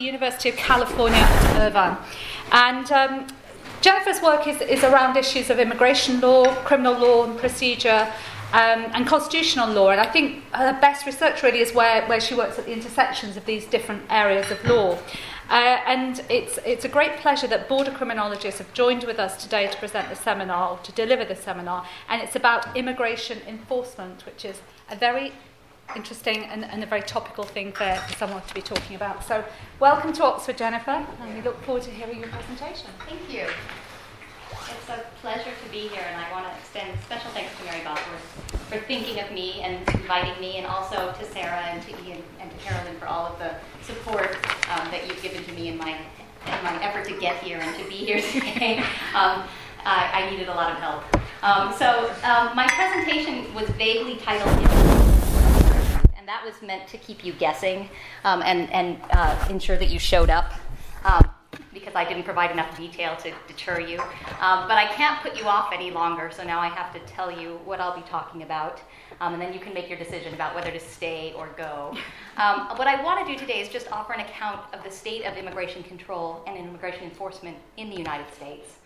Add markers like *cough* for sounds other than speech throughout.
University of California Irvine. And um, Jennifer's work is, is around issues of immigration law, criminal law and procedure, um, and constitutional law. And I think her best research really is where, where she works at the intersections of these different areas of law. Uh, and it's, it's a great pleasure that border criminologists have joined with us today to present the seminar, to deliver the seminar. And it's about immigration enforcement, which is a very interesting and, and, a very topical thing for, for, someone to be talking about. So, welcome to Oxford, Jennifer, and we look forward to hearing your presentation. Thank you. It's a pleasure to be here, and I want to extend special thanks to Mary Bosworth for thinking of me and inviting me, and also to Sarah and to Ian and to Carolyn for all of the support um, that you've given to me in my in my effort to get here and to be here *laughs* today. Um, I, I, needed a lot of help. Um, so, um, my presentation was vaguely titled that was meant to keep you guessing um, and, and uh, ensure that you showed up. Um, because I didn't provide enough detail to deter you. Um, but I can't put you off any longer, so now I have to tell you what I'll be talking about. Um, and then you can make your decision about whether to stay or go. Um, what I want to do today is just offer an account of the state of immigration control and immigration enforcement in the United States,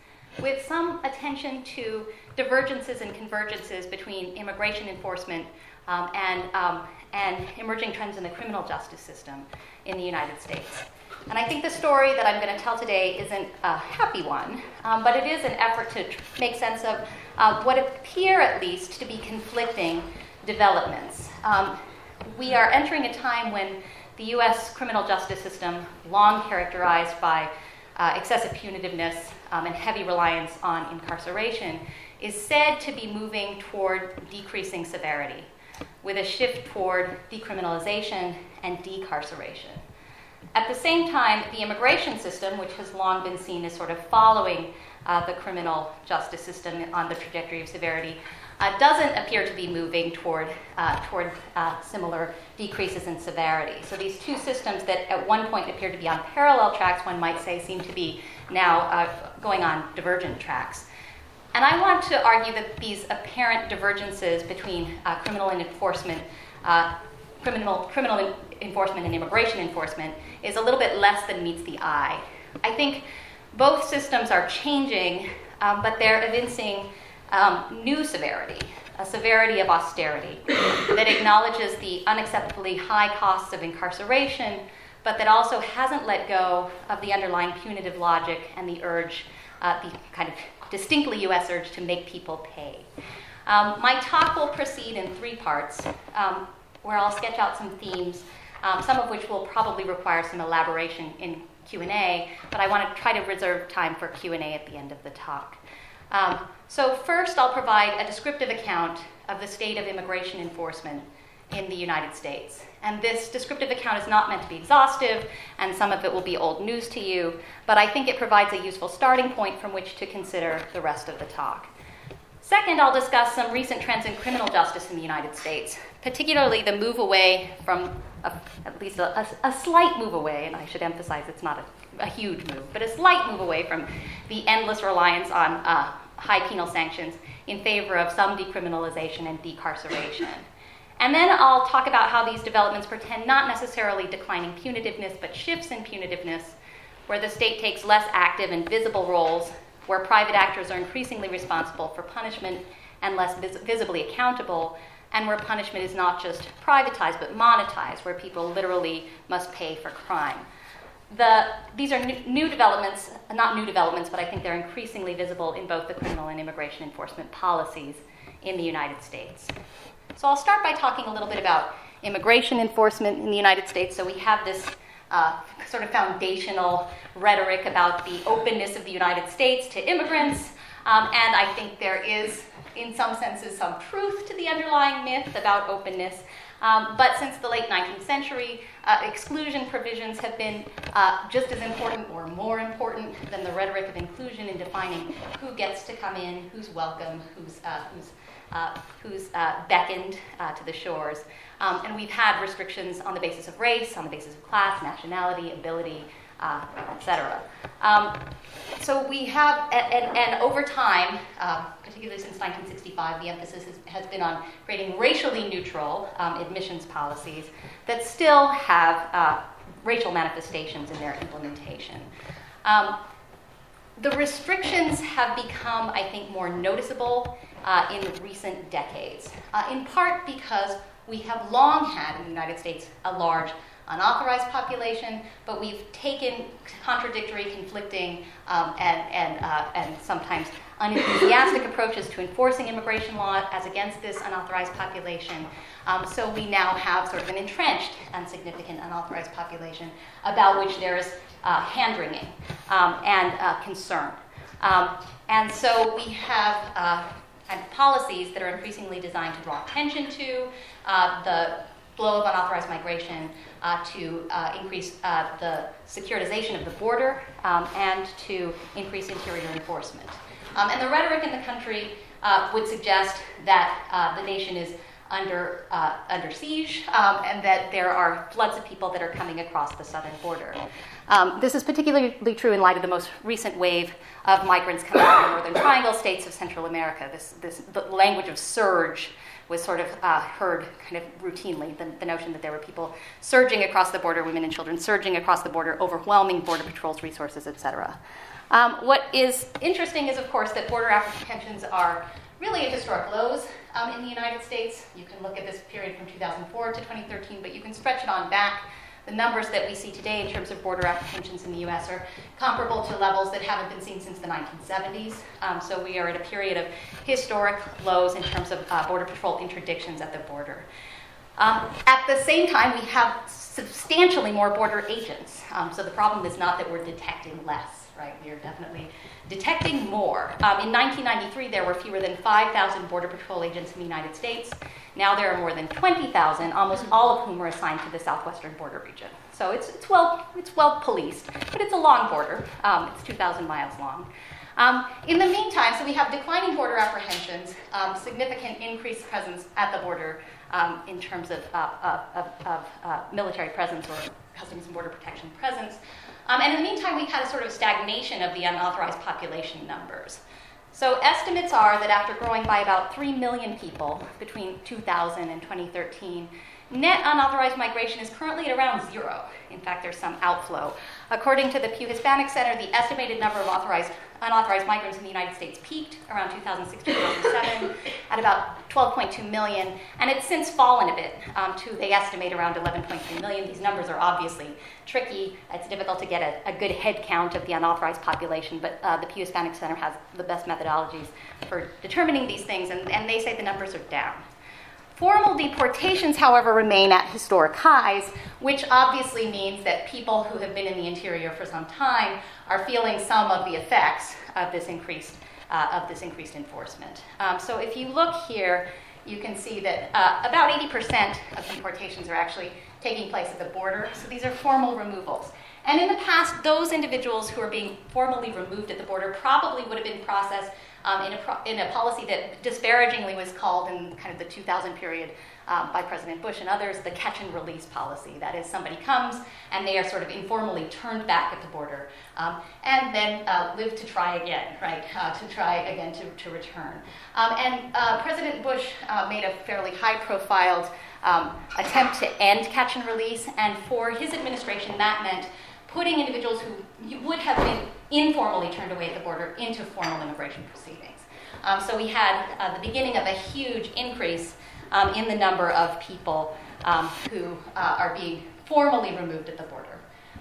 with some attention to divergences and convergences between immigration enforcement um, and, um, and emerging trends in the criminal justice system in the United States. And I think the story that I'm going to tell today isn't a happy one, um, but it is an effort to tr- make sense of uh, what appear, at least, to be conflicting developments. Um, we are entering a time when the U.S. criminal justice system, long characterized by uh, excessive punitiveness um, and heavy reliance on incarceration, is said to be moving toward decreasing severity with a shift toward decriminalization and decarceration. At the same time, the immigration system, which has long been seen as sort of following uh, the criminal justice system on the trajectory of severity, uh, doesn't appear to be moving toward, uh, toward uh, similar decreases in severity. So these two systems that at one point appeared to be on parallel tracks, one might say, seem to be now uh, going on divergent tracks. And I want to argue that these apparent divergences between uh, criminal enforcement, uh, criminal, criminal enforcement and immigration enforcement is a little bit less than meets the eye. I think both systems are changing, um, but they're evincing um, new severity, a severity of austerity that acknowledges the unacceptably high costs of incarceration, but that also hasn't let go of the underlying punitive logic and the urge, uh, the kind of distinctly US urge to make people pay. Um, my talk will proceed in three parts, um, where I'll sketch out some themes, um, some of which will probably require some elaboration in Q&A, but I want to try to reserve time for Q&A at the end of the talk. Um, so first, I'll provide a descriptive account of the state of immigration enforcement in the United States. And this descriptive account is not meant to be exhaustive, and some of it will be old news to you, but I think it provides a useful starting point from which to consider the rest of the talk. Second, I'll discuss some recent trends in criminal justice in the United States, particularly the move away from, a, at least a, a, a, slight move away, and I should emphasize it's not a, huge move, but a slight move away from the endless reliance on uh, high penal sanctions in favor of some decriminalization and decarceration. And then I'll talk about how these developments pretend not necessarily declining punitiveness, but shifts in punitiveness, where the state takes less active and visible roles, where private actors are increasingly responsible for punishment and less vis- visibly accountable, and where punishment is not just privatized but monetized, where people literally must pay for crime. The, these are new, new developments, not new developments, but I think they're increasingly visible in both the criminal and immigration enforcement policies in the United States. So I'll start by talking a little bit about immigration enforcement in the United States. So we have this uh, sort of foundational rhetoric about the openness of the United States to immigrants. Um, and I think there is, in some senses, some truth to the underlying myth about openness. Um, but since the late 19th century, uh, exclusion provisions have been uh, just as important or more important than the rhetoric of inclusion in defining who gets to come in, who's welcome, who's, uh, who's uh, who's uh, beckoned uh, to the shores. Um, and we've had restrictions on the basis of race, on the basis of class, nationality, ability, uh, etc. Um, so we have, and, and, over time, uh, particularly since 1965, the emphasis has, has been on creating racially neutral um, admissions policies that still have racial manifestations in their implementation. Um, the restrictions have become, I think, more noticeable uh, in recent decades, uh, in part because we have long had in the United States a large unauthorized population, but we've taken contradictory, conflicting, um, and, and, uh, and sometimes unenthusiastic *coughs* approaches to enforcing immigration law as against this unauthorized population. Um, so we now have sort of an entrenched and significant unauthorized population about which there is uh, hand wringing um, and uh, concern. Um, and so we have uh, policies that are increasingly designed to draw attention to uh, the flow of unauthorized migration, uh, to uh, increase uh, the securitization of the border, um, and to increase interior enforcement. Um, and the rhetoric in the country uh, would suggest that uh, the nation is under, uh, under siege um, and that there are floods of people that are coming across the southern border. Um, this is particularly true in light of the most recent wave of migrants coming from the Northern Triangle states of Central America. This, this the language of surge was sort of uh, heard kind of routinely the, the, notion that there were people surging across the border, women and children surging across the border, overwhelming Border Patrol's resources, et cetera. Um, what is interesting is, of course, that border apprehensions are really at historic lows um, in the United States. You can look at this period from 2004 to 2013, but you can stretch it on back the numbers that we see today in terms of border apprehensions in the US are comparable to levels that haven't been seen since the 1970s. Um, so we are at a period of historic lows in terms of uh, Border Patrol interdictions at the border. Um, at the same time, we have substantially more border agents. Um, so the problem is not that we're detecting less, right? We are definitely detecting more. Um, in 1993, there were fewer than 5,000 Border Patrol agents in the United States. Now there are more than 20,000, almost all of whom are assigned to the southwestern border region. So it's, it's, well, it's well policed, but it's a long border. Um, it's 2,000 miles long. Um, in the meantime, so we have declining border apprehensions, um, significant increased presence at the border um, in terms of, uh, of, of uh, military presence or Customs and Border Protection presence. Um, and in the meantime, we've had a sort of stagnation of the unauthorized population numbers. So estimates are that after growing by about 3 million people between 2000 and 2013, net unauthorized migration is currently at around zero. In fact, there's some outflow. According to the Pew Hispanic Center, the estimated number of authorized unauthorized migrants in the United States peaked around 2006 2007 *laughs* at about 12.2 million, and it's since fallen a bit um, to, they estimate, around 11.3 million. These numbers are obviously tricky. It's difficult to get a, a good head count of the unauthorized population, but uh, the Pew Hispanic Center has the best methodologies for determining these things, and, and they say the numbers are down. Formal deportations, however, remain at historic highs, which obviously means that people who have been in the interior for some time are feeling some of the effects of this increased, uh, of this increased enforcement. Um, so if you look here, you can see that uh, about 80% of deportations are actually taking place at the border. So these are formal removals. And in the past, those individuals who are being formally removed at the border probably would have been processed um, in, a pro- in a policy that disparagingly was called in kind of the 2000 period um, by President Bush and others the catch and release policy. That is, somebody comes and they are sort of informally turned back at the border um, and then uh, live to try again, right? Uh, to try again to, to return. Um, and uh, President Bush uh, made a fairly high profiled um, attempt to end catch and release, and for his administration, that meant putting individuals who would have been informally turned away at the border into formal immigration proceedings. Um, so we had uh, the beginning of a huge increase um, in the number of people um, who uh, are being formally removed at the border.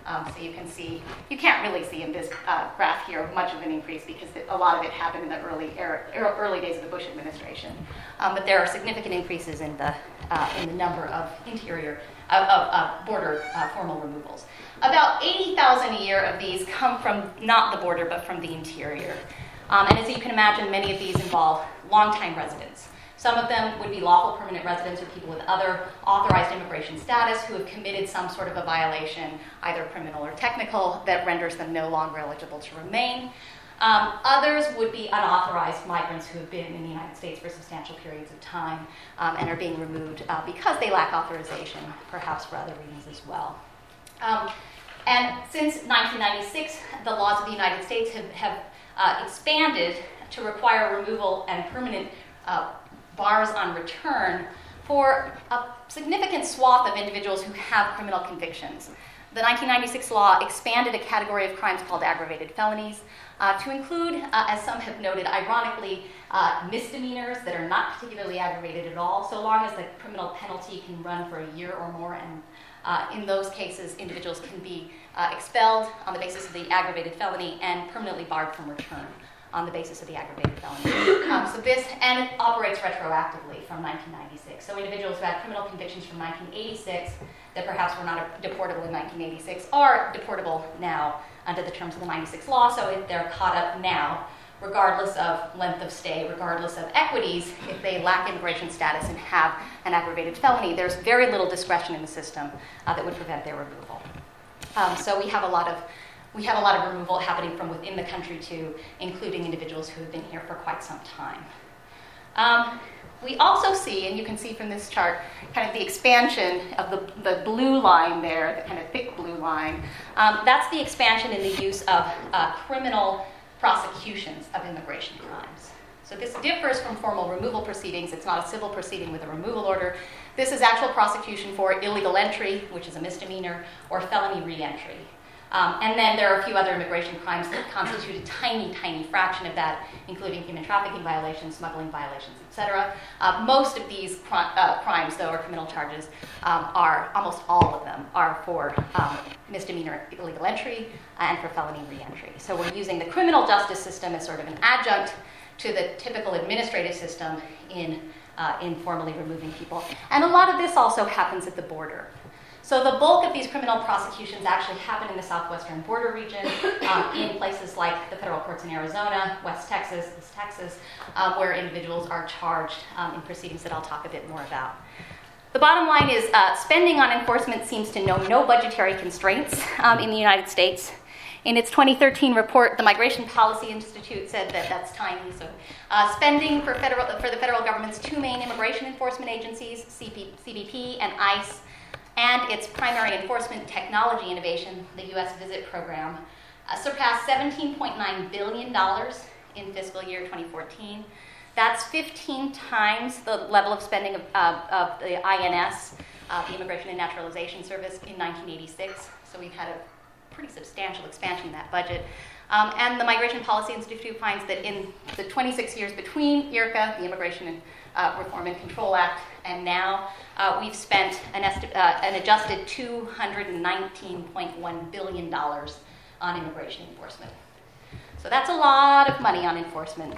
Um, so you can see, you can't really see in this uh, graph here much of an increase because a lot of it happened in the early, era, early days of the Bush administration. Um, but there are significant increases in the, uh, in the number of interior, of, of border uh, formal removals. About 80,000 a year of these come from not the border, but from the interior. Um, and as you can imagine, many of these involve longtime residents. Some of them would be lawful permanent residents or people with other authorized immigration status who have committed some sort of a violation, either criminal or technical, that renders them no longer eligible to remain. Um, others would be unauthorized migrants who have been in the United States for substantial periods of time um, and are being removed uh, because they lack authorization, perhaps for other reasons as well. Um, and since 1996, the laws of the United States have, have uh, expanded to require removal and permanent uh, bars on return for a significant swath of individuals who have criminal convictions. the 1996 law expanded a category of crimes called aggravated felonies uh, to include, uh, as some have noted, ironically, uh, misdemeanors that are not particularly aggravated at all, so long as the criminal penalty can run for a year or more. And uh, in those cases, individuals can be uh, expelled on the basis of the aggravated felony and permanently barred from return on the basis of the aggravated felony. Um, so this, and it operates retroactively from 1996. So individuals who had criminal convictions from 1986 that perhaps were not deportable in 1986 are deportable now under the terms of the 96 law. So if they're caught up now, regardless of length of stay, regardless of equities, if they lack immigration status and have an aggravated felony, there's very little discretion in the system uh, that would prevent their removal. Um, so we have a lot of we have a lot of removal happening from within the country too, including individuals who have been here for quite some time. Um, we also see, and you can see from this chart, kind of the expansion of the, the blue line there, the kind of thick blue line. Um, that's the expansion in the use of uh, criminal prosecutions of immigration crimes. So this differs from formal removal proceedings. It's not a civil proceeding with a removal order. This is actual prosecution for illegal entry, which is a misdemeanor, or felony reentry. Um, and then there are a few other immigration crimes that constitute a tiny, tiny fraction of that, including human trafficking violations, smuggling violations, etc. Uh, most of these uh, crimes, though, or criminal charges, um, are almost all of them are for um, misdemeanor illegal entry and for felony reentry. So we're using the criminal justice system as sort of an adjunct to the typical administrative system in uh, in formally removing people. And a lot of this also happens at the border. So the bulk of these criminal prosecutions actually happen in the southwestern border region, um, *laughs* in places like the federal courts in Arizona, West Texas, East Texas, um, where individuals are charged um, in proceedings that I'll talk a bit more about. The bottom line is uh, spending on enforcement seems to know no budgetary constraints um, in the United States. In its 2013 report, the Migration Policy Institute said that that's tiny. So, uh, spending for, federal, for the federal government's two main immigration enforcement agencies, CP, CBP and ICE, and its primary enforcement technology innovation, the U.S. Visit Program, uh, surpassed $17.9 billion in fiscal year 2014. That's 15 times the level of spending of, of the INS, uh, the Immigration and Naturalization Service, in 1986. So we've had a pretty substantial expansion in that budget. Um, and the Migration Policy Institute finds that in the 26 years between IRCA, the Immigration and uh, Reform and Control Act, and now uh, we've spent an, esti- uh, an adjusted $219.1 billion on immigration enforcement. So that's a lot of money on enforcement.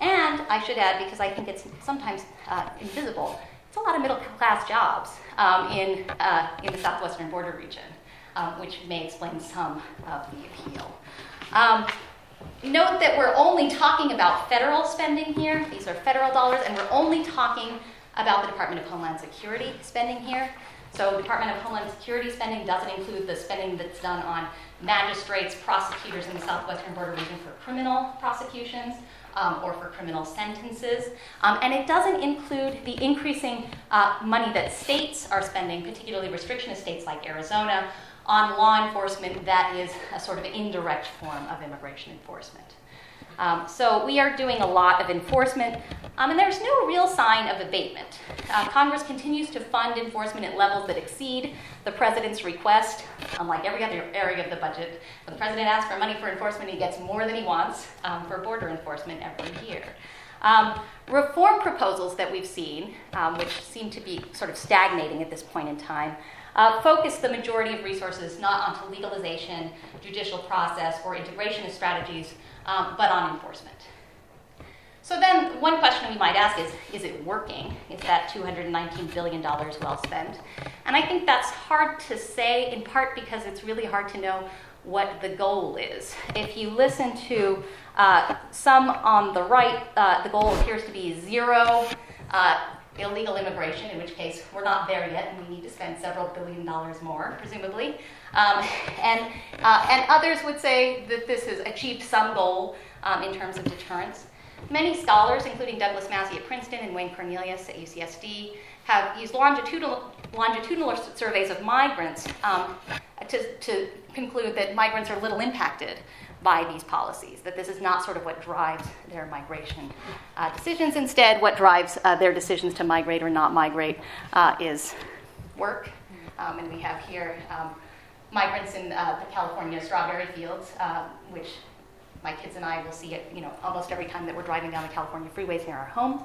And I should add, because I think it's sometimes uh, invisible, it's a lot of middle class jobs um, in, uh, in the southwestern border region, um, which may explain some of the appeal. Um, note that we're only talking about federal spending here. These are federal dollars, and we're only talking about the Department of Homeland Security spending here. So, Department of Homeland Security spending doesn't include the spending that's done on magistrates, prosecutors in the southwestern border region for criminal prosecutions um, or for criminal sentences. Um, and it doesn't include the increasing uh, money that states are spending, particularly restrictionist states like Arizona, on law enforcement that is a sort of indirect form of immigration enforcement. Um, so we are doing a lot of enforcement, um, and there's no real sign of abatement. Uh, Congress continues to fund enforcement at levels that exceed the president's request, unlike every other area of the budget. When the president asks for money for enforcement, he gets more than he wants um, for border enforcement every year. Um, reform proposals that we've seen, um, which seem to be sort of stagnating at this point in time, uh, focus the majority of resources not onto legalization, judicial process, or integration strategies, um, but on enforcement. So then, one question we might ask is Is it working? Is that $219 billion well spent? And I think that's hard to say, in part because it's really hard to know what the goal is. If you listen to uh, some on the right, uh, the goal appears to be zero uh, illegal immigration, in which case we're not there yet and we need to spend several billion dollars more, presumably. Um, and, uh, and others would say that this has achieved some goal um, in terms of deterrence. Many scholars, including Douglas Massey at Princeton and Wayne Cornelius at UCSD, have used longitudinal, longitudinal surveys of migrants um, to, to conclude that migrants are little impacted by these policies, that this is not sort of what drives their migration uh, decisions. Instead, what drives uh, their decisions to migrate or not migrate uh, is work. Um, and we have here um, migrants in uh, the California strawberry fields, uh, which my kids and I will see it, you know, almost every time that we're driving down the California freeways near our home.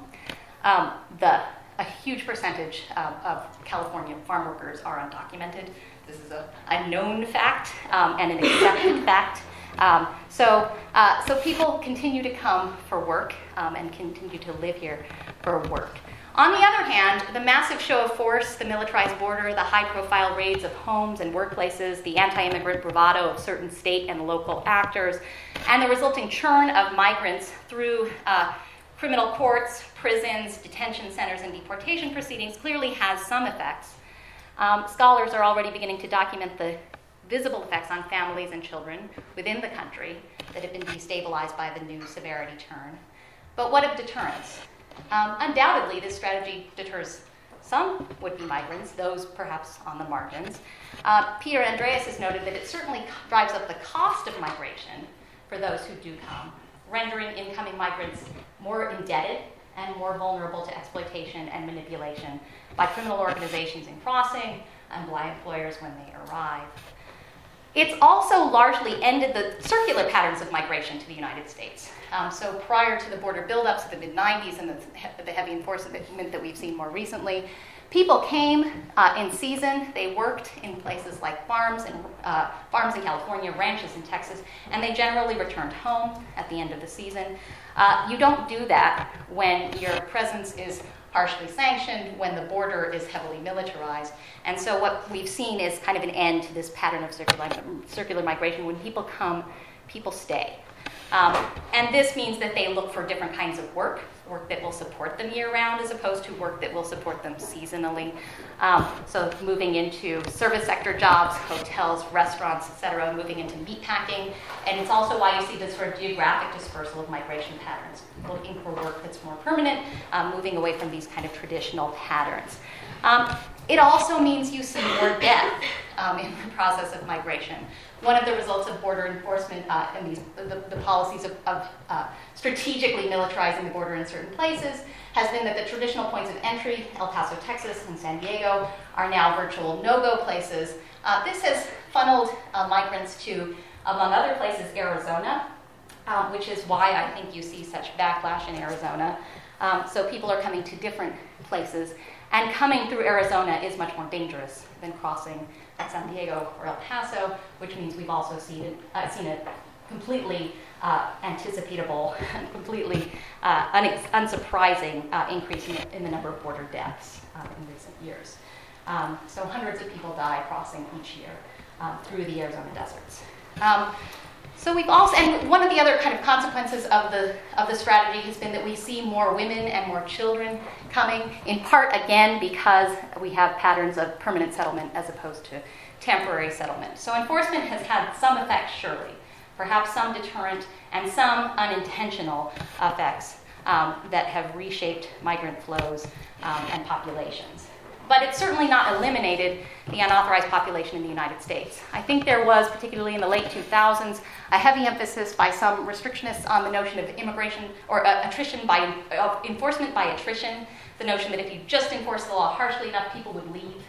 Um, the a huge percentage uh, of California farm workers are undocumented. This is a, a known fact um, and an accepted *laughs* fact. Um, so, uh, so people continue to come for work um, and continue to live here for work. On the other hand, the massive show of force, the militarized border, the high profile raids of homes and workplaces, the anti immigrant bravado of certain state and local actors, and the resulting churn of migrants through uh, criminal courts, prisons, detention centers, and deportation proceedings clearly has some effects. Um, scholars are already beginning to document the visible effects on families and children within the country that have been destabilized by the new severity turn. But what of deterrence? Um, undoubtedly, this strategy deters some would be migrants, those perhaps on the margins. Uh, Peter Andreas has noted that it certainly drives up the cost of migration for those who do come, rendering incoming migrants more indebted and more vulnerable to exploitation and manipulation by criminal organizations in crossing and by employers when they arrive. It's also largely ended the circular patterns of migration to the United States. Um, so prior to the border buildups of the mid 90s and the, the, heavy enforcement that we've seen more recently, people came uh, in season. They worked in places like farms and uh, farms in California, ranches in Texas, and they generally returned home at the end of the season. Uh, you don't do that when your presence is harshly sanctioned, when the border is heavily militarized. And so, what we've seen is kind of an end to this pattern of circular, circular migration. When people come, people stay. Um, and this means that they look for different kinds of work, work that will support them year round as opposed to work that will support them seasonally. Um, so moving into service sector jobs, hotels, restaurants, etc., moving into meatpacking. And it's also why you see this sort of geographic dispersal of migration patterns, looking for work that's more permanent, um, moving away from these kind of traditional patterns. Um, it also means you see more death um, in the process of migration. One of the results of border enforcement uh, and these, the, the policies of, of uh, strategically militarizing the border in certain places has been that the traditional points of entry, El Paso, Texas, and San Diego, are now virtual no go places. Uh, this has funneled uh, migrants to, among other places, Arizona, um, which is why I think you see such backlash in Arizona. Um, so people are coming to different places, and coming through Arizona is much more dangerous than crossing at San Diego or El Paso, which means we've also seen, uh, seen a completely uh, anticipatable, *laughs* completely uh, un- unsurprising uh, increase in the, in the, number of border deaths uh, in recent years. Um, so hundreds of people die crossing each year um, through the Arizona deserts. Um, so we've also, and one of the other kind of consequences of the of the strategy has been that we see more women and more children coming, in part again because we have patterns of permanent settlement as opposed to temporary settlement. So enforcement has had some effect, surely, perhaps some deterrent and some unintentional effects um, that have reshaped migrant flows um, and populations but it's certainly not eliminated the unauthorized population in the United States. I think there was, particularly in the late 2000s, a heavy emphasis by some restrictionists on the notion of immigration or uh, attrition by uh, enforcement by attrition, the notion that if you just enforce the law harshly enough, people would leave.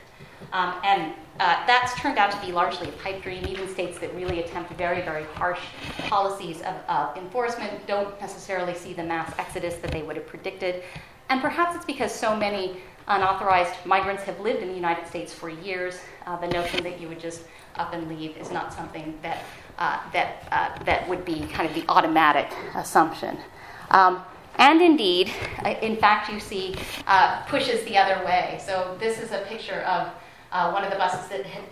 Um, and uh, that's turned out to be largely a pipe dream. Even states that really attempt very, very harsh policies of uh, enforcement don't necessarily see the mass exodus that they would have predicted. And perhaps it's because so many unauthorized migrants have lived in the United States for years. Uh, the notion that you would just up and leave is not something that, uh, that, uh, that would be kind of the automatic assumption. Um, and indeed, uh, in fact, you see uh, pushes the other way. So this is a picture of uh, one of the buses that had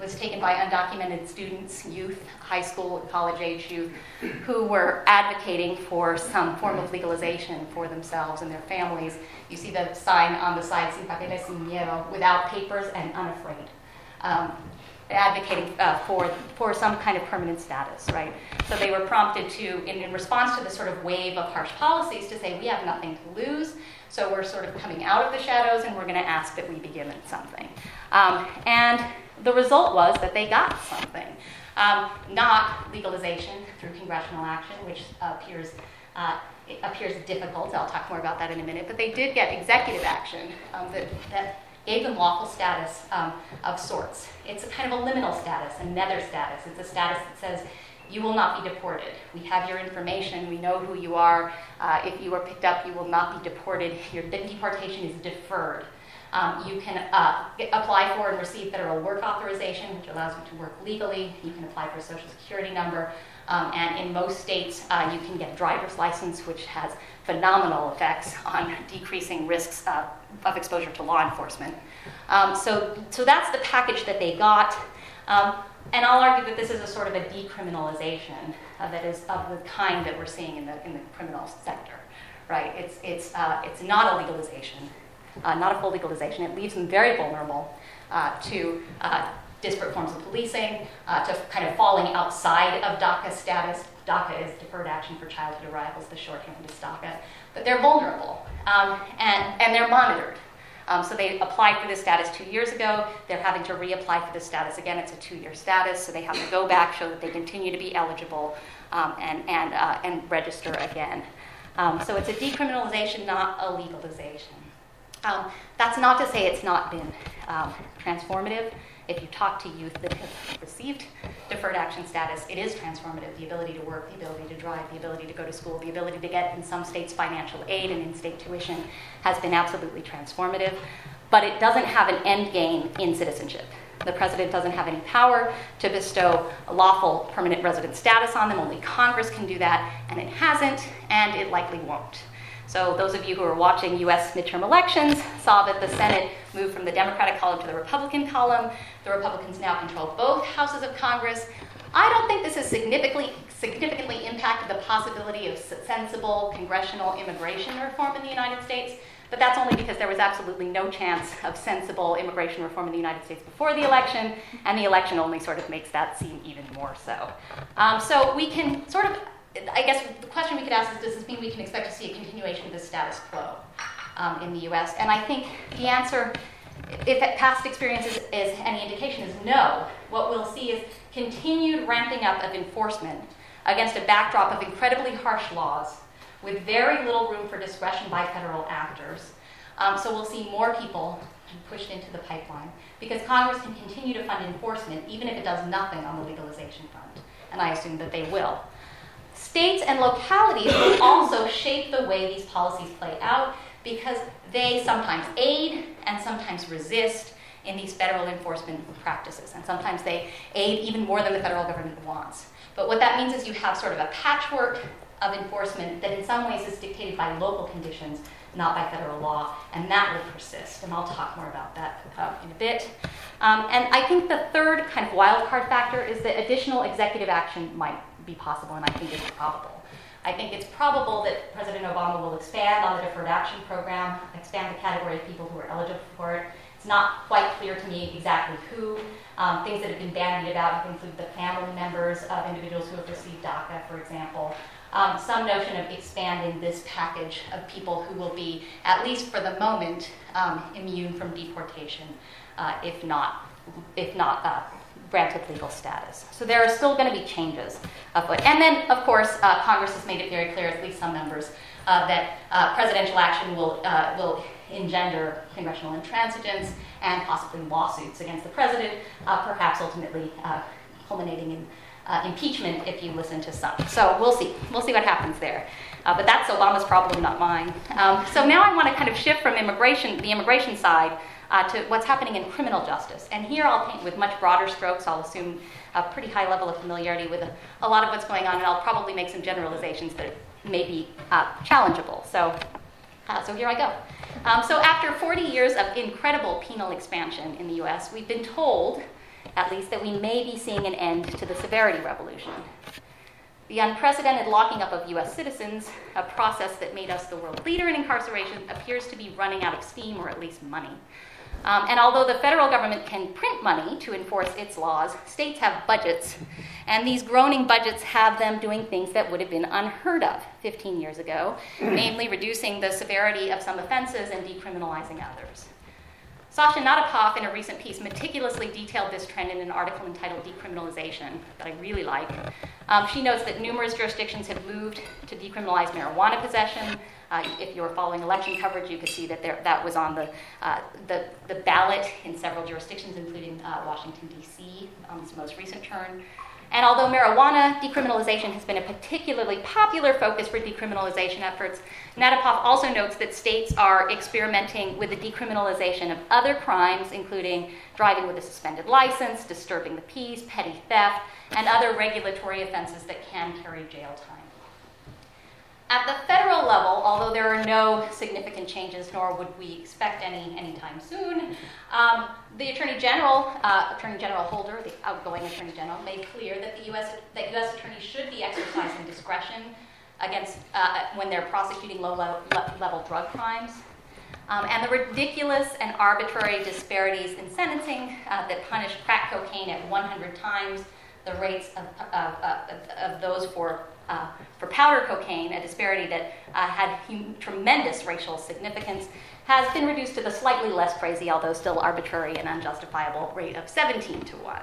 was taken by undocumented students, youth, high school, and college age youth, who were advocating for some form of legalization for themselves and their families. You see the sign on the side, sin papeles, sin miedo, without papers and unafraid. Um, advocating uh, for, for some kind of permanent status, right? So they were prompted to, in, in response to the sort of wave of harsh policies, to say, we have nothing to lose, so we're sort of coming out of the shadows and we're going to ask that we begin at something. Um, and the result was that they got something. Um, not legalization through congressional action, which appears uh, appears difficult. I'll talk more about that in a minute. But they did get executive action um, that, that gave them lawful status um, of sorts. It's a kind of a liminal status, a nether status. It's a status that says you will not be deported. We have your information. We know who you are. Uh, if you are picked up, you will not be deported. Your deportation is deferred. Um, you can uh, apply for and receive federal work authorization, which allows you to work legally. You can apply for a social security number. Um, and in most states, uh, you can get a driver's license, which has phenomenal effects on decreasing risks uh, of exposure to law enforcement. Um, so, so that's the package that they got. Um, and I'll argue that this is a sort of a decriminalization uh, that is of the kind that we're seeing in the, in the criminal sector, right? It's, it's, uh, it's not a legalization, uh, not a full legalization. It leaves them very vulnerable uh, to disparate forms of policing, uh, to kind of falling outside of DACA status. DACA is Deferred Action for Childhood Arrivals, the shorthand is DACA. But they're vulnerable um, and, and they're monitored. Um, so they applied for this status two years ago. They're having to reapply for this status again. It's a two-year status, so they have to go back, show that they continue to be eligible, um, and and uh, and register again. Um, so it's a decriminalization, not a legalization. Um, that's not to say it's not been um, transformative. If you talk to youth that have received deferred action status, it is transformative. The ability to work, the ability to drive, the ability to go to school, the ability to get, in some states, financial aid and in state tuition has been absolutely transformative. But it doesn't have an end game in citizenship. The president doesn't have any power to bestow lawful permanent resident status on them. Only Congress can do that, and it hasn't, and it likely won't. So, those of you who are watching US midterm elections saw that the Senate moved from the Democratic column to the Republican column. The Republicans now control both houses of Congress. I don't think this has significantly, significantly impacted the possibility of sensible congressional immigration reform in the United States, but that's only because there was absolutely no chance of sensible immigration reform in the United States before the election, and the election only sort of makes that seem even more so. Um, so we can sort of I guess the question we could ask is does this mean we can expect to see a continuation of the status quo um, in the US? And I think the answer, if past experience is, is any indication, is no. What we'll see is continued ramping up of enforcement against a backdrop of incredibly harsh laws with very little room for discretion by federal actors. Um, so we'll see more people pushed into the pipeline because Congress can continue to fund enforcement even if it does nothing on the legalization front. And I assume that they will. States and localities also shape the way these policies play out because they sometimes aid and sometimes resist in these federal enforcement practices. And sometimes they aid even more than the federal government wants. But what that means is you have sort of a patchwork of enforcement that in some ways is dictated by local conditions, not by federal law, and that will persist. And I'll talk more about that uh, in a bit. Um, and I think the third kind of wildcard factor is that additional executive action might be possible, and I think it's probable. I think it's probable that President Obama will expand on the Deferred Action Program, expand the category of people who are eligible for it. It's not quite clear to me exactly who. Um, things that have been bandied about include the family members of individuals who have received DACA, for example. Um, some notion of expanding this package of people who will be, at least for the moment, um, immune from deportation, uh, if not, if not uh, granted legal status. So there are still going to be changes afoot. And then, of course, uh, Congress has made it very clear, at least some members, uh, that uh, presidential action will, uh, will engender congressional intransigence and possibly lawsuits against the president, uh, perhaps ultimately uh, culminating in impeachment if you listen to some. So we'll see. We'll see what happens there. but that's Obama's problem, not mine. Um, so now I want to kind of shift from immigration, the immigration side, uh, to what's happening in criminal justice. And here I'll paint with much broader strokes. I'll assume a pretty high level of familiarity with a, a lot of what's going on, and I'll probably make some generalizations that may be uh, challengeable. So, uh, so here I go. Um, so after 40 years of incredible penal expansion in the US, we've been told, at least, that we may be seeing an end to the severity revolution. The unprecedented locking up of US citizens, a process that made us the world leader in incarceration, appears to be running out of steam or at least money. Um, and although the federal government can print money to enforce its laws, states have budgets. And these groaning budgets have them doing things that would have been unheard of 15 years ago, namely reducing the severity of some offenses and decriminalizing others. Sasha Natapoff, in a recent piece, meticulously detailed this trend in an article entitled Decriminalization that I really like. Um, she notes that numerous jurisdictions have moved to decriminalize marijuana possession. Uh, if you were following election coverage, you could see that there, that was on the, uh, the, the, ballot in several jurisdictions, including uh, Washington, D.C., on its most recent turn. And although marijuana decriminalization has been a particularly popular focus for decriminalization efforts, Natapoff also notes that states are experimenting with the decriminalization of other crimes, including driving with a suspended license, disturbing the peace, petty theft, and other regulatory offenses that can carry jail time. At the federal level, although there are no significant changes, nor would we expect any anytime soon, um, the Attorney General, uh, Attorney General Holder, the outgoing Attorney General, made clear that the U.S. that U.S. attorneys should be exercising discretion against uh, when they're prosecuting low-level drug crimes. Um, and the ridiculous and arbitrary disparities in sentencing uh, that punish crack cocaine at 100 times the rates of, of, of, of those for uh, for powder cocaine, a disparity that uh, had hum- tremendous racial significance, has been reduced to the slightly less crazy, although still arbitrary and unjustifiable, rate of 17 to 1.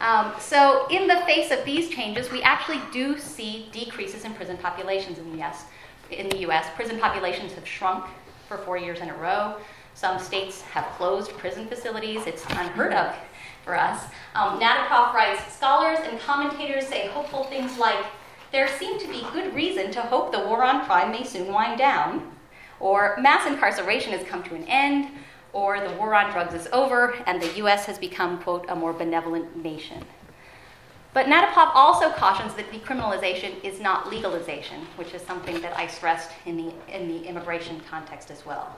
Um, so, in the face of these changes, we actually do see decreases in prison populations in the US. In the US, prison populations have shrunk for four years in a row. Some states have closed prison facilities. It's unheard of for us. Um, writes Scholars and commentators say hopeful things like there seemed to be good reason to hope the war on crime may soon wind down, or mass incarceration has come to an end, or the war on drugs is over and the US has become, quote, a more benevolent nation. But Natapoff also cautions that decriminalization is not legalization, which is something that I stressed in the, in the immigration context as well.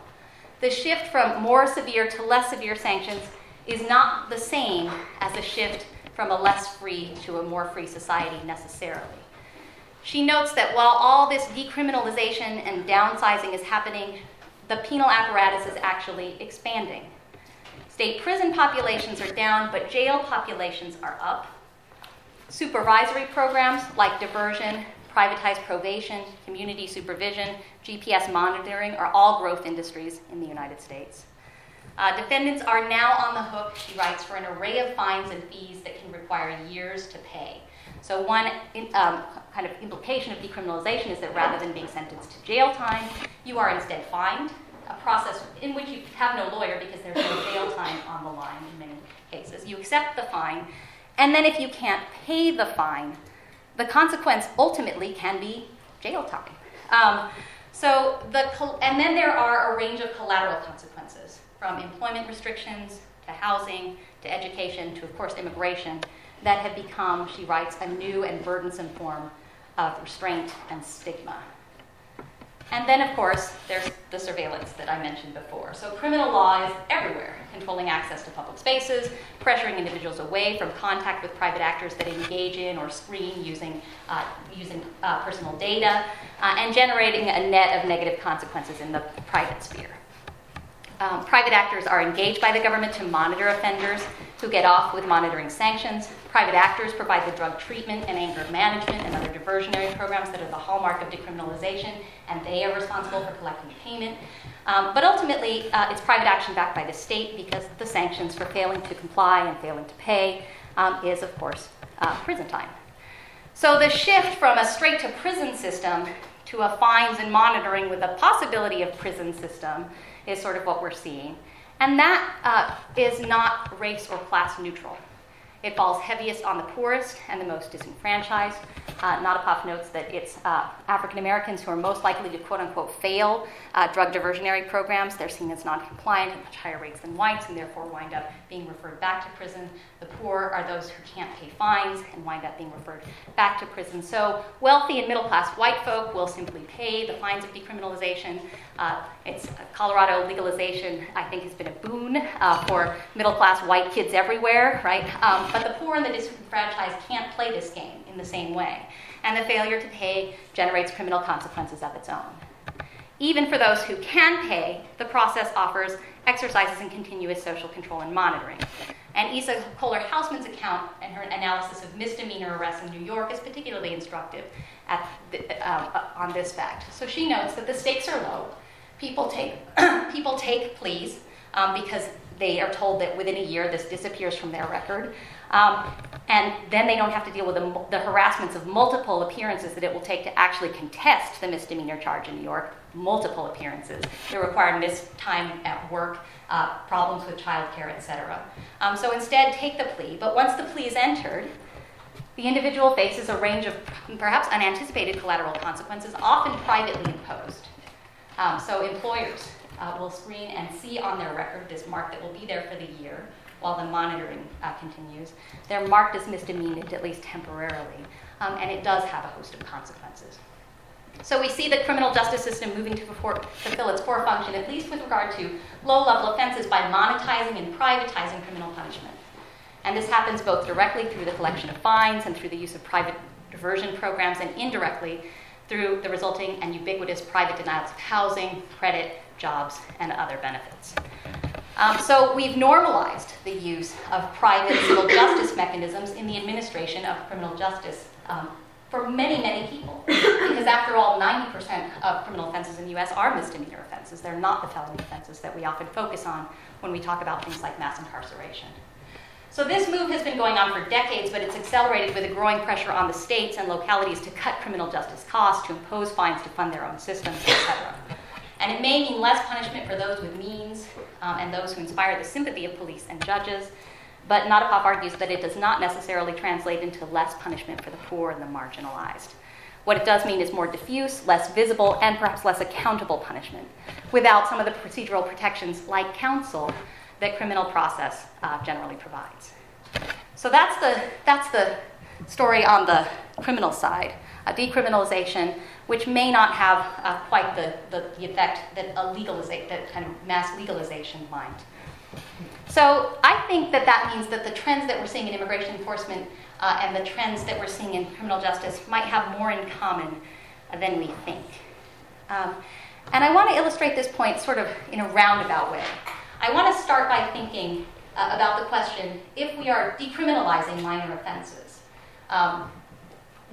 The shift from more severe to less severe sanctions is not the same as a shift from a less free to a more free society necessarily. She notes that while all this decriminalization and downsizing is happening, the penal apparatus is actually expanding. State prison populations are down, but jail populations are up. Supervisory programs like diversion, privatized probation, community supervision, GPS monitoring are all growth industries in the United States. Uh, defendants are now on the hook, she writes, for an array of fines and fees that can require years to pay. So, one um, kind of implication of decriminalization is that rather than being sentenced to jail time, you are instead fined, a process in which you have no lawyer because there's no jail time on the line in many cases. You accept the fine, and then if you can't pay the fine, the consequence ultimately can be jail time. Um, so the and then there are a range of collateral consequences, from employment restrictions to housing to education to, of course, immigration that have become, she writes, a new and burdensome form of restraint and stigma. And then, of course, there's the surveillance that I mentioned before. So, criminal law is everywhere, controlling access to public spaces, pressuring individuals away from contact with private actors that engage in or screen using, uh, using uh, personal data, uh, and generating a net of negative consequences in the private sphere. Um, private actors are engaged by the government to monitor offenders who get off with monitoring sanctions. Private actors provide the drug treatment and anger management and other diversionary programs that are the hallmark of decriminalization, and they are responsible for collecting payment. Um, but ultimately, uh, it's private action backed by the state because the sanctions for failing to comply and failing to pay um, is, of course, uh, prison time. So the shift from a straight to prison system to a fines and monitoring with a possibility of prison system is sort of what we're seeing. And that uh, is not race or class neutral. It falls heaviest on the poorest and the most disenfranchised. Uh, notes that it's uh, African Americans who are most likely to quote unquote fail uh, drug diversionary programs. They're seen as non compliant at much higher rates than whites and therefore wind up being referred back to prison. The poor are those who can't pay fines and wind up being referred back to prison. So wealthy and middle class white folk will simply pay the fines of decriminalization. Uh, it's uh, Colorado legalization, I think, has been a boon uh, for middle class white kids everywhere, right? Um, but the poor and the disenfranchised can't play this game in the same way. And the failure to pay generates criminal consequences of its own. Even for those who can pay, the process offers exercises in continuous social control and monitoring. And Isa Kohler Hausman's account and her analysis of misdemeanor arrests in New York is particularly instructive the, uh, on this fact. So she notes that the stakes are low. People take, *clears throat* people take pleas um, because they are told that within a year this disappears from their record. Um, and then they don't have to deal with the, the, harassments of multiple appearances that it will take to actually contest the misdemeanor charge in New York. Multiple appearances. They require missed time at work, uh, problems with childcare, etc. Um, so instead, take the plea. But once the plea is entered, the individual faces a range of perhaps unanticipated collateral consequences, often privately imposed. Um, so employers uh, will screen and see on their record this mark that will be there for the year while the monitoring uh, continues. They're marked as misdemeanant, at least temporarily, um, and it does have a host of consequences. So we see the criminal justice system moving to fulfill its core function, at least with regard to low level offenses, by monetizing and privatizing criminal punishment. And this happens both directly through the collection of fines and through the use of private diversion programs, and indirectly through the resulting and ubiquitous private denials of housing, credit, jobs, and other benefits. Um, so we've normalized the use of private civil justice mechanisms in the administration of criminal justice um, for many, many people. Because after all, 90% of criminal offenses in the US are misdemeanor offenses. They're not the felony offenses that we often focus on when we talk about things like mass incarceration. So this move has been going on for decades, but it's accelerated with a growing pressure on the states and localities to cut criminal justice costs, to impose fines to fund their own systems, etc. And it may mean less punishment for those with means um, and those who inspire the sympathy of police and judges, but Natapoff argues that it does not necessarily translate into less punishment for the poor and the marginalized. What it does mean is more diffuse, less visible, and perhaps less accountable punishment, without some of the procedural protections like counsel that criminal process uh, generally provides. So that's the, that's the story on the criminal side. A decriminalization which may not have uh, quite the, the, the, effect that a legalization, that kind of mass legalization might. So I think that that means that the trends that we're seeing in immigration enforcement uh, and the trends that we're seeing in criminal justice might have more in common than we think. Um, and I want to illustrate this point sort of in a roundabout way. I want to start by thinking uh, about the question if we are decriminalizing minor offenses, um,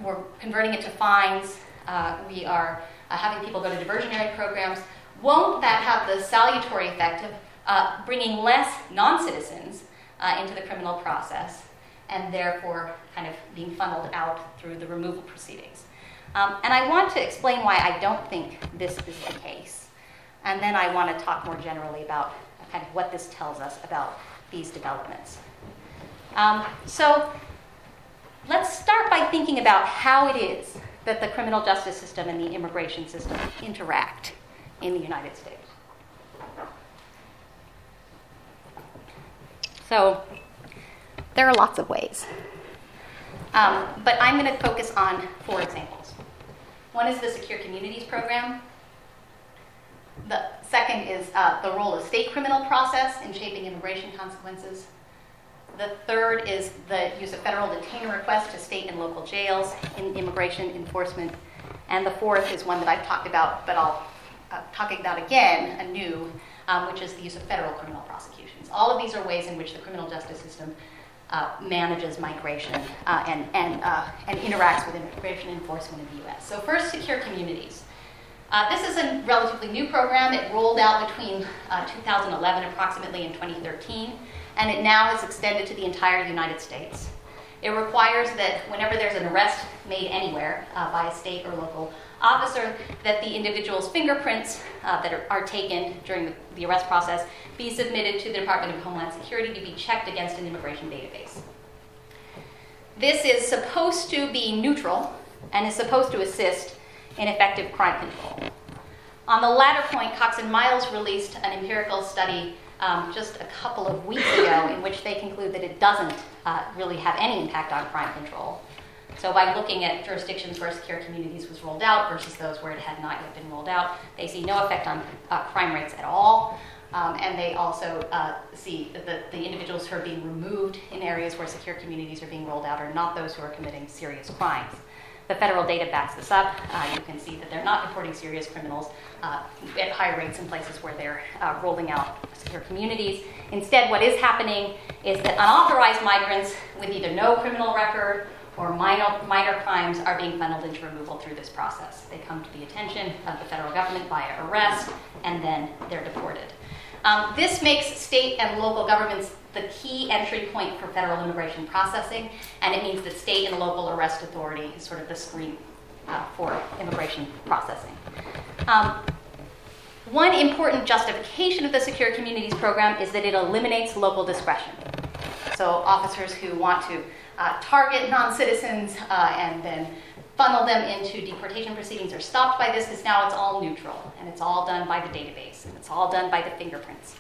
we're converting it to fines, uh, we are uh, having people go to diversionary programs, won't that have the salutary effect of uh, bringing less non citizens uh, into the criminal process and therefore kind of being funneled out through the removal proceedings? Um, and I want to explain why I don't think this is the case. And then I want to talk more generally about kind of what this tells us about these developments. Um, so let's start by thinking about how it is that the criminal justice system and the immigration system interact in the United States. So there are lots of ways. Um, but I'm going to focus on four examples. One is the Secure Communities Program. The second is uh, the role of state criminal process in shaping immigration consequences. The third is the use of federal detainer requests to state and local jails in immigration enforcement. And the fourth is one that I've talked about, but I'll uh, talk about again anew, um, which is the use of federal criminal prosecutions. All of these are ways in which the criminal justice system uh, manages migration uh, and, and, uh, and interacts with immigration enforcement in the US. So, first, secure communities. Uh, this is a relatively new program. It rolled out between uh, 2011 approximately and 2013 and it now is extended to the entire United States. It requires that whenever there's an arrest made anywhere uh, by a state or local officer, that the individual's fingerprints uh, that are, are, taken during the, the arrest process be submitted to the Department of Homeland Security to be checked against an immigration database. This is supposed to be neutral and is supposed to assist in effective crime control. On the latter point, Cox and Miles released an empirical study um, just a couple of weeks ago in which they conclude that it doesn't uh, really have any impact on crime control. So, by looking at jurisdictions where secure communities was rolled out versus those where it had not yet been rolled out, they see no effect on uh, crime rates at all. Um, and they also uh, see that the, the, individuals who are being removed in areas where secure communities are being rolled out are not those who are committing serious crimes. The federal data backs this up. Uh, you can see that they're not reporting serious criminals uh, at high rates in places where they're uh, rolling out secure communities. Instead, what is happening is that unauthorized migrants with either no criminal record or minor, minor crimes are being funneled into removal through this process. They come to the attention of the federal government via arrest, and then they're deported. Um, this makes state and local governments the key entry point for federal immigration processing, and it means the state and local arrest authority is sort of the screen uh, for immigration processing. Um, one important justification of the Secure Communities Program is that it eliminates local discretion. So, officers who want to uh, target non citizens uh, and then funnel them into deportation proceedings are stopped by this because now it's all neutral and it's all done by the database and it's all done by the fingerprints.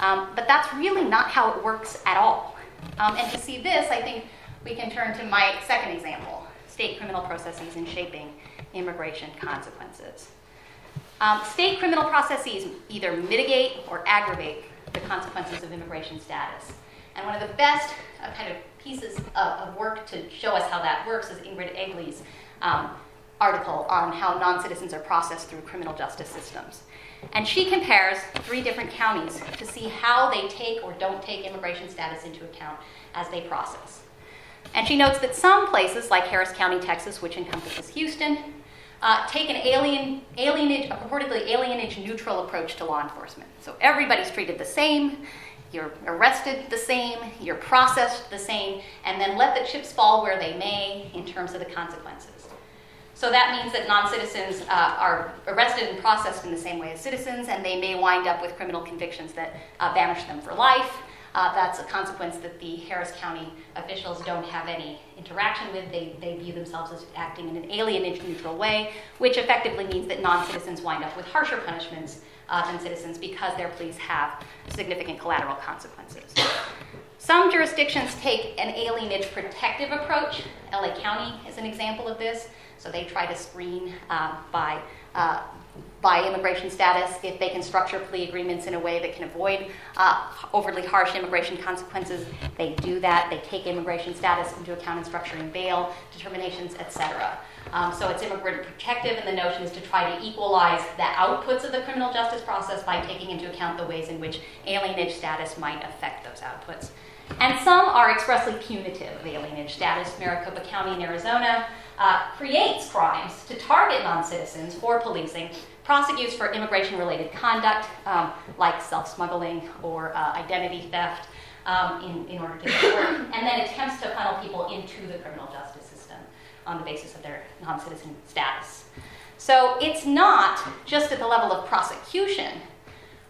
Um, but that's really not how it works at all. Um, and to see this, I think we can turn to my second example state criminal processes in shaping immigration consequences. Um, state criminal processes either mitigate or aggravate the consequences of immigration status. And one of the best uh, kind of pieces of, of, work to show us how that works is Ingrid Eagly's um, article on how non citizens are processed through criminal justice systems. And she compares three different counties to see how they take or don't take immigration status into account as they process. And she notes that some places, like Harris County, Texas, which encompasses Houston, uh, take an alien, alienage, a purportedly alienage neutral approach to law enforcement. So everybody's treated the same, you're arrested the same, you're processed the same, and then let the chips fall where they may in terms of the consequences. So that means that non citizens uh, are arrested and processed in the same way as citizens, and they may wind up with criminal convictions that uh, banish them for life. Uh, that's a consequence that the Harris County officials don't have any interaction with. They, they view themselves as acting in an alienage neutral way, which effectively means that non citizens wind up with harsher punishments uh, than citizens because their pleas have significant collateral consequences. Some jurisdictions take an alienage protective approach. LA County is an example of this. So they try to screen uh, by, uh, by immigration status if they can structure plea agreements in a way that can avoid uh, overly harsh immigration consequences. They do that. They take immigration status into account in structuring bail determinations, etc. Um, so it's immigrant protective, and the notion is to try to equalize the outputs of the criminal justice process by taking into account the ways in which alienage status might affect those outputs. And some are expressly punitive of alienage status. Maricopa County in Arizona uh, creates crimes to target non citizens for policing, prosecutes for immigration related conduct um, like self smuggling or uh, identity theft um, in, in order to work, and then attempts to funnel people into the criminal justice system on the basis of their non citizen status. So it's not just at the level of prosecution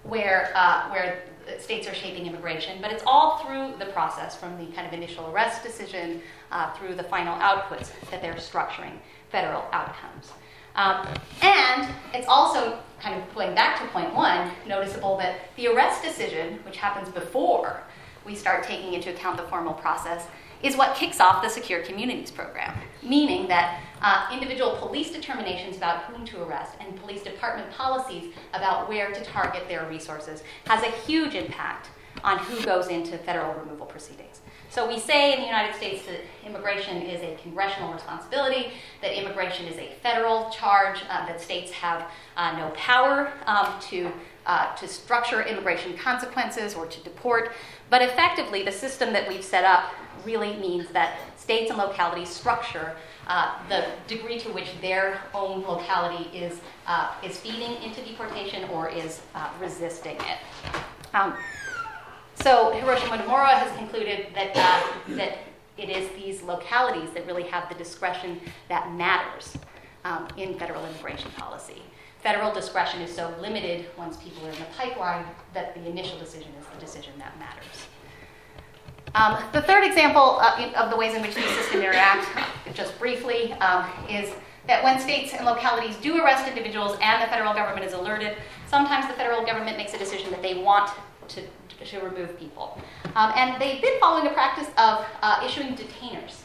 where, uh, where states are shaping immigration, but it's all through the process from the kind of initial arrest decision uh, through the final outputs that they're structuring federal outcomes. Um, and it's also kind of going back to point one, noticeable that the arrest decision, which happens before we start taking into account the formal process, is what kicks off the Secure Communities program, meaning that uh, individual police determinations about whom to arrest and police department policies about where to target their resources has a huge impact on who goes into federal removal proceedings. So we say in the United States that immigration is a congressional responsibility, that immigration is a federal charge, uh, that states have uh, no power um, to, uh, to structure immigration consequences or to deport. But effectively, the system that we've set up really means that states and localities structure uh, the degree to which their own locality is, uh, is feeding into deportation or is uh, resisting it. Um, so Hiroshi Motomura has concluded that, uh, that it is these localities that really have the discretion that matters um, in federal immigration policy. Federal discretion is so limited once people are in the pipeline that the initial decision is the decision that matters. Um, the third example uh, of the ways in which these systems interact, just briefly, um, is that when states and localities do arrest individuals and the federal government is alerted, sometimes the federal government makes a decision that they want to, to remove people. Um, and they've been following a practice of uh, issuing detainers.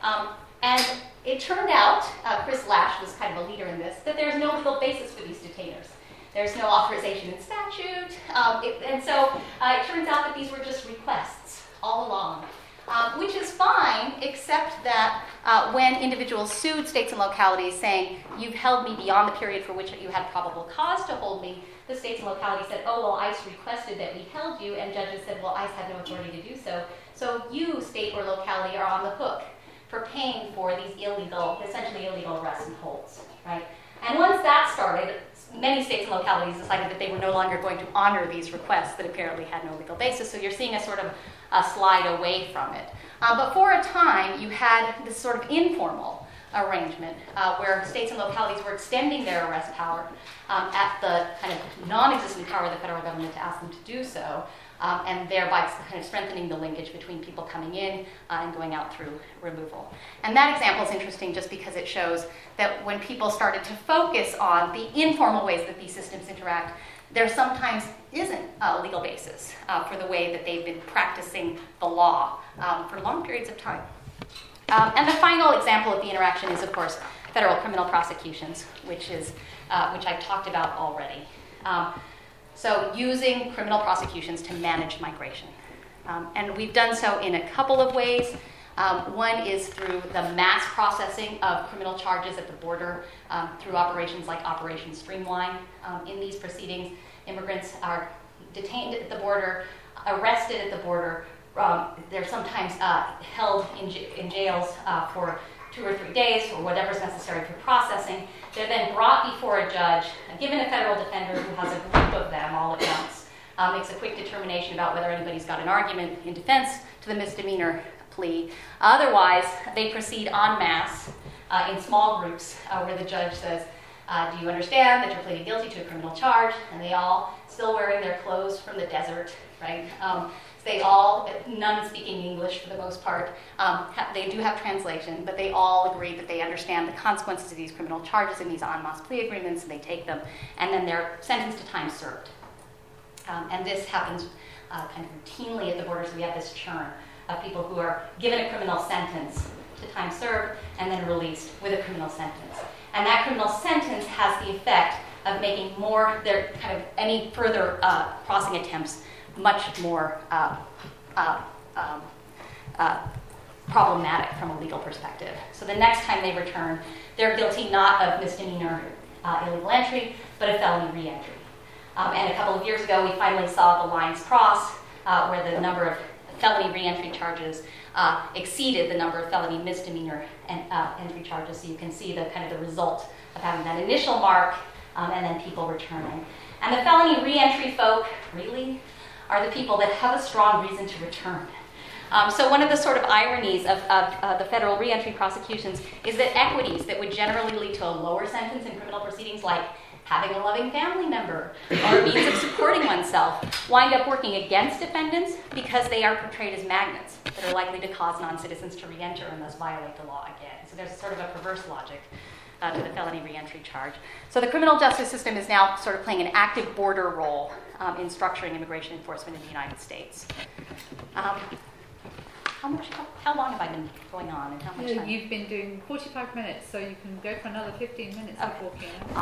Um, and it turned out, uh, Chris Lasch was kind of a leader in this, that there's no legal basis for these detainers. There's no authorization in statute. Um, it, and so uh, it turns out that these were just requests all along. Um, which is fine, except that uh, when individuals sued states and localities saying, You've held me beyond the period for which you had probable cause to hold me, the states and localities said, Oh, well, ICE requested that we held you, and judges said, Well, ICE had no authority to do so. So you, state or locality, are on the hook for paying for these illegal, essentially illegal arrests and holds, right? And once that started, many states and localities decided that they were no longer going to honor these requests that apparently had no legal basis. So you're seeing a sort of a slide away from it. Uh, but for a time, you had this sort of informal arrangement uh, where states and localities were extending their arrest power um, at the kind of non existent power of the federal government to ask them to do so um, and thereby kind of strengthening the linkage between people coming in uh, and going out through removal. And that example is interesting just because it shows that when people started to focus on the informal ways that these systems interact, there sometimes isn't a legal basis uh, for the way that they've been practicing the law um, for long periods of time. Um, and the final example of the interaction is, of course, federal criminal prosecutions, which is uh, which I've talked about already. Um, so, using criminal prosecutions to manage migration. Um, and we've done so in a couple of ways. Um, one is through the mass processing of criminal charges at the border um, through operations like Operation Streamline. Um, in these proceedings, immigrants are detained at the border, arrested at the border. Um, they're sometimes uh, held in, j- in jails uh, for two or three days or whatever's necessary for processing. They're then brought before a judge, given a federal defender who has a group of them all at once, uh, makes a quick determination about whether anybody's got an argument in defense to the misdemeanor plea. Otherwise, they proceed en masse uh, in small groups uh, where the judge says, uh, Do you understand that you're pleading guilty to a criminal charge? And they all, still wearing their clothes from the desert, right? Um, they all, none speaking English for the most part, um, they do have translation, but they all agree that they understand the consequences of these criminal charges in these en masse plea agreements, and they take them, and then they're sentenced to time served. Um, and this happens uh, kind of routinely at the border, so we have this churn of people who are given a criminal sentence to time served and then released with a criminal sentence. And that criminal sentence has the effect of making more their kind of any further uh, crossing attempts much more uh, uh, um, uh, problematic from a legal perspective. So the next time they return, they're guilty not of misdemeanor uh, illegal entry, but of felony reentry. Um, and a couple of years ago, we finally saw the lines cross uh, where the number of felony reentry charges uh, exceeded the number of felony misdemeanor en- entry charges. So you can see the kind of the result of having that initial mark um, and then people returning. And the felony reentry folk, really? Are the people that have a strong reason to return. Um, so, one of the sort of ironies of, of uh, the federal reentry prosecutions is that equities that would generally lead to a lower sentence in criminal proceedings, like having a loving family member or a means of supporting oneself, wind up working against defendants because they are portrayed as magnets that are likely to cause non citizens to reenter and thus violate the law again. So, there's sort of a perverse logic. Uh, to the felony reentry charge. So the criminal justice system is now sort of playing an active border role um, in structuring immigration enforcement in the United States. Um, how much? How, how, long have I been going on, and how much time? You've been doing 45 minutes, so you can go for another 15 minutes okay. before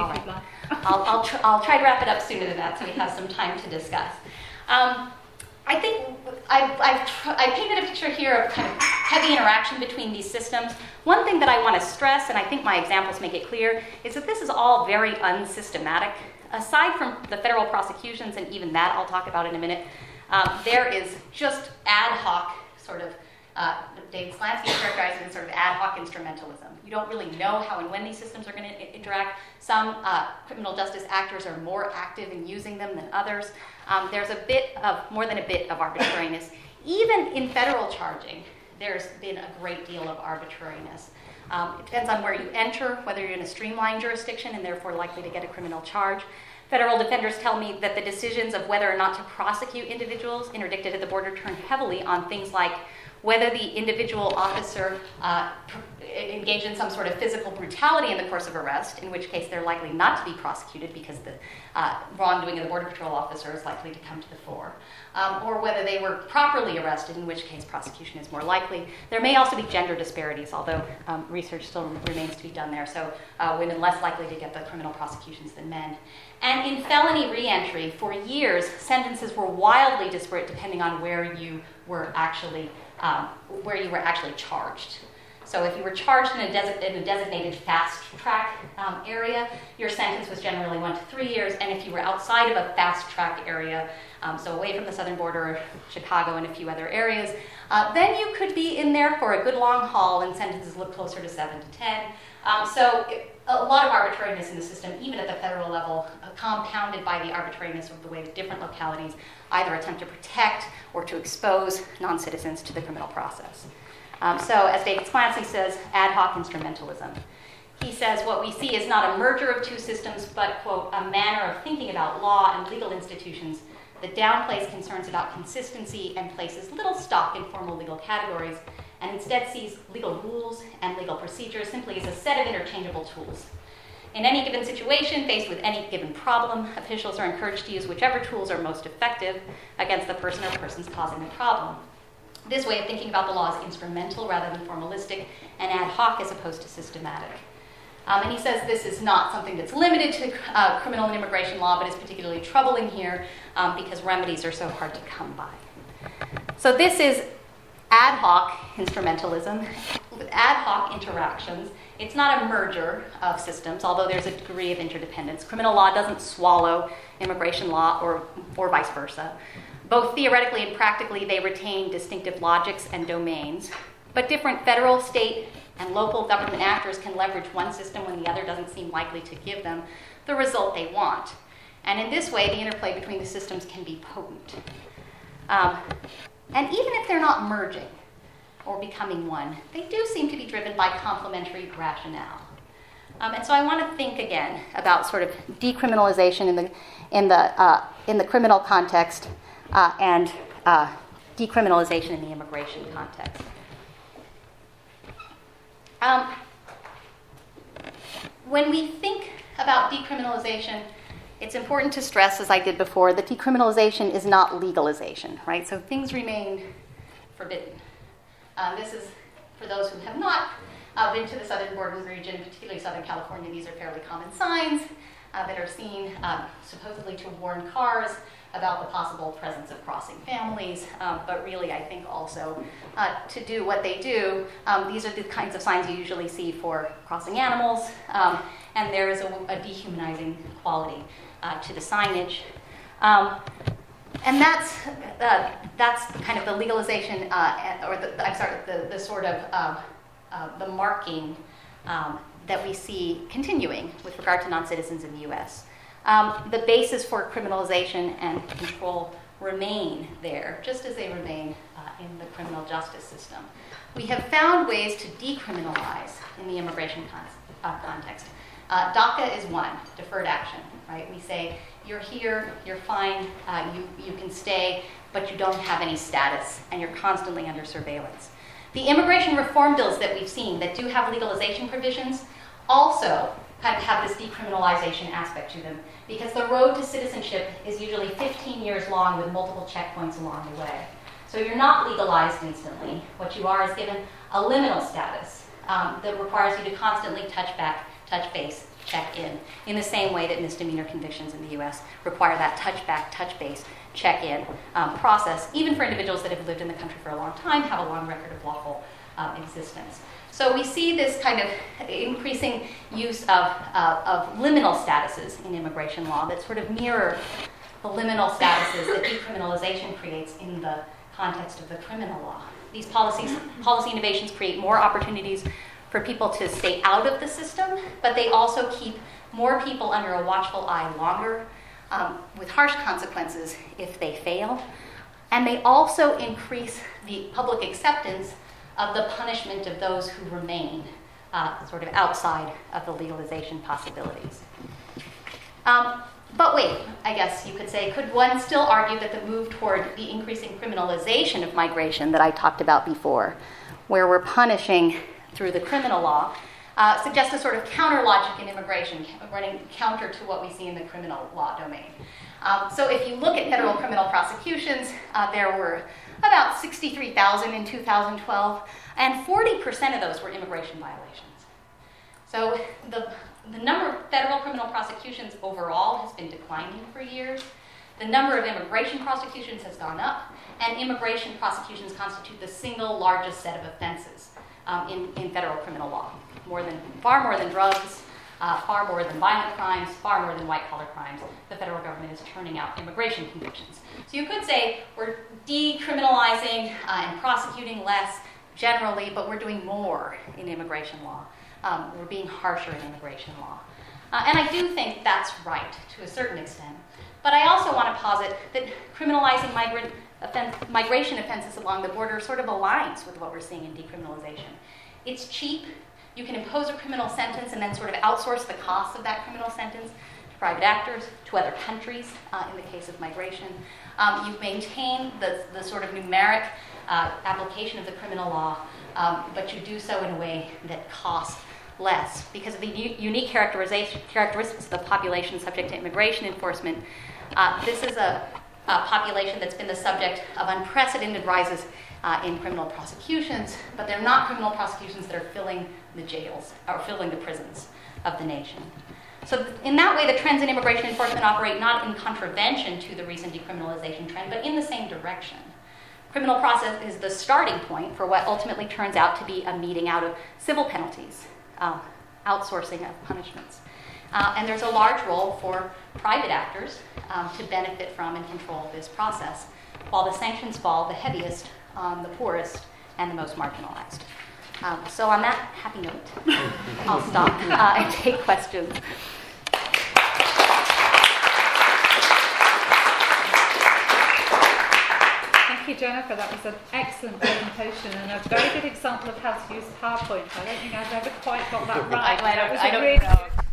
All right. I'll, I'll, tr- I'll try to wrap it up sooner than that, so we have *laughs* some time to discuss. Um, I think I've, I've tr- I painted a picture here of kind of heavy interaction between these systems. One thing that I want to stress, and I think my examples make it clear, is that this is all very unsystematic aside from the federal prosecutions, and even that I'll talk about in a minute, um, there is just ad hoc sort of, uh, Sklansky characterized it as sort of ad hoc instrumentalism. You don't really know how and when these systems are going to interact. Some uh, criminal justice actors are more active in using them than others. Um, there's a bit of, more than a bit of arbitrariness. Even in federal charging, there's been a great deal of arbitrariness. Um, it depends on where you enter, whether you're in a streamlined jurisdiction and therefore likely to get a criminal charge. Federal defenders tell me that the decisions of whether or not to prosecute individuals interdicted at the border turn heavily on things like whether the individual officer uh, engaged in some sort of physical brutality in the course of arrest, in which case they're likely not to be prosecuted because the uh, wrongdoing of the Border Patrol officer is likely to come to the fore, um, or whether they were properly arrested, in which case prosecution is more likely. There may also be gender disparities, although um, research still remains to be done there, so uh, women less likely to get the criminal prosecutions than men. And in felony reentry, for years, sentences were wildly disparate depending on where you were actually um, where you were actually charged. So if you were charged in a, desi- in a designated fast track um, area, your sentence was generally one to three years. And if you were outside of a fast track area, um, so away from the southern border, Chicago, and a few other areas, uh, then you could be in there for a good long haul, and sentences look closer to seven to ten. Um, so a lot of arbitrariness in the system, even at the federal level, uh, compounded by the arbitrariness of the way different localities either attempt to protect or to expose non citizens to the criminal process. Um, so, as David Sklansky says, ad hoc instrumentalism. He says what we see is not a merger of two systems, but, quote, a manner of thinking about law and legal institutions that downplays concerns about consistency and places little stock in formal legal categories, and instead sees legal rules and legal procedures simply as a set of interchangeable tools. In any given situation, faced with any given problem, officials are encouraged to use whichever tools are most effective against the person or persons causing the problem. This way of thinking about the law is instrumental rather than formalistic and ad hoc as opposed to systematic. Um, and he says this is not something that's limited to uh, criminal and immigration law, but is particularly troubling here um, because remedies are so hard to come by. So this is ad hoc instrumentalism with ad hoc interactions. It's not a merger of systems, although there's a degree of interdependence. Criminal law doesn't swallow immigration law or, or vice versa. Both theoretically and practically, they retain distinctive logics and domains, but different federal, state, and local government actors can leverage one system when the other doesn't seem likely to give them the result they want. And in this way, the interplay between the systems can be potent. Um, and even if they're not merging or becoming one, they do seem to be driven by complementary rationale. Um, and so I want to think again about sort of decriminalization in the, in the, uh, in the criminal context uh, and uh, decriminalization in the immigration context. Um, when we think about decriminalization, it's important to stress, as I did before, that decriminalization is not legalization, right? So things remain forbidden. Um, this is for those who have not uh, been to the southern border region, particularly Southern California. These are fairly common signs uh, that are seen um, supposedly to warn cars about the possible presence of crossing families, um, but really, I think also uh, to do what they do. Um, these are the kinds of signs you usually see for crossing animals, um, and there is a, a dehumanizing quality uh, to the signage. Um, and that's, uh, that's kind of the legalization, uh, or the, I'm sorry, the, the sort of um, uh, the marking um, that we see continuing with regard to non citizens in the US um, the basis for criminalization and control remain there, just as they remain uh, in the criminal justice system. We have found ways to decriminalize in the immigration con- uh, context. Uh, DACA is one, deferred action, right? We say, you're here, you're fine, uh, you, you can stay, but you don't have any status, and you're constantly under surveillance. The immigration reform bills that we've seen that do have legalization provisions also have this decriminalization aspect to them because the road to citizenship is usually 15 years long with multiple checkpoints along the way. So you're not legalized instantly. What you are is given a liminal status um, that requires you to constantly touch back, touch base, check in, in the same way that misdemeanor convictions in the US require that touch back, touch base, check in um, process, even for individuals that have lived in the country for a long time, have a long record of lawful um, existence. So we see this kind of increasing use of, uh, of liminal statuses in immigration law that sort of mirror the liminal statuses that decriminalization creates in the context of the criminal law. These policies, policy innovations create more opportunities for people to stay out of the system, but they also keep more people under a watchful eye longer, um, with harsh consequences if they fail. And they also increase the public acceptance of the punishment of those who remain uh, sort of outside of the legalization possibilities. Um, but wait, I guess you could say, could one still argue that the move toward the increasing criminalization of migration that I talked about before, where we're punishing through the criminal law, uh, suggests a sort of counter logic in immigration, running counter to what we see in the criminal law domain? Um, so if you look at federal criminal prosecutions, uh, there were about 63,000 in 2012, and 40% of those were immigration violations. So the, the number of federal criminal prosecutions overall has been declining for years. The number of immigration prosecutions has gone up, and immigration prosecutions constitute the single largest set of offenses um, in, in federal criminal law, more than, far more than drugs, uh, far more than violent crimes, far more than white collar crimes. The federal government is turning out immigration convictions. So you could say we're decriminalizing uh, and prosecuting less generally, but we're doing more in immigration law. um, we're being harsher in immigration law. Uh, and I do think that's right to a certain extent. But I also want to posit that criminalizing migrant offense, migration offenses along the border sort of aligns with what we're seeing in decriminalization. It's cheap. You can impose a criminal sentence and then sort of outsource the cost of that criminal sentence to private actors, to other countries, uh, in the case of migration. Um, you maintain the, the sort of numeric uh, application of the criminal law, um, but you do so in a way that costs less because of the u- unique characteristics of the population subject to immigration enforcement. Uh, this is a, a, population that's been the subject of unprecedented rises uh, in criminal prosecutions, but they're not criminal prosecutions that are filling the jails or filling the prisons of the nation. So, in that way, the trends in immigration enforcement operate not in contravention to the recent decriminalization trend, but in the same direction. Criminal process is the starting point for what ultimately turns out to be a meting out of civil penalties, uh, outsourcing of punishments. Uh, and there's a large role for private actors um, to benefit from and control this process, while the sanctions fall the heaviest on the poorest and the most marginalized. Um, so, on that happy note, *laughs* I'll stop uh, and take questions. Thank you, Jennifer. That was an excellent presentation and a very good example of how to use PowerPoint. I don't think I've ever quite got that *laughs* right. I, I, that was I a really know.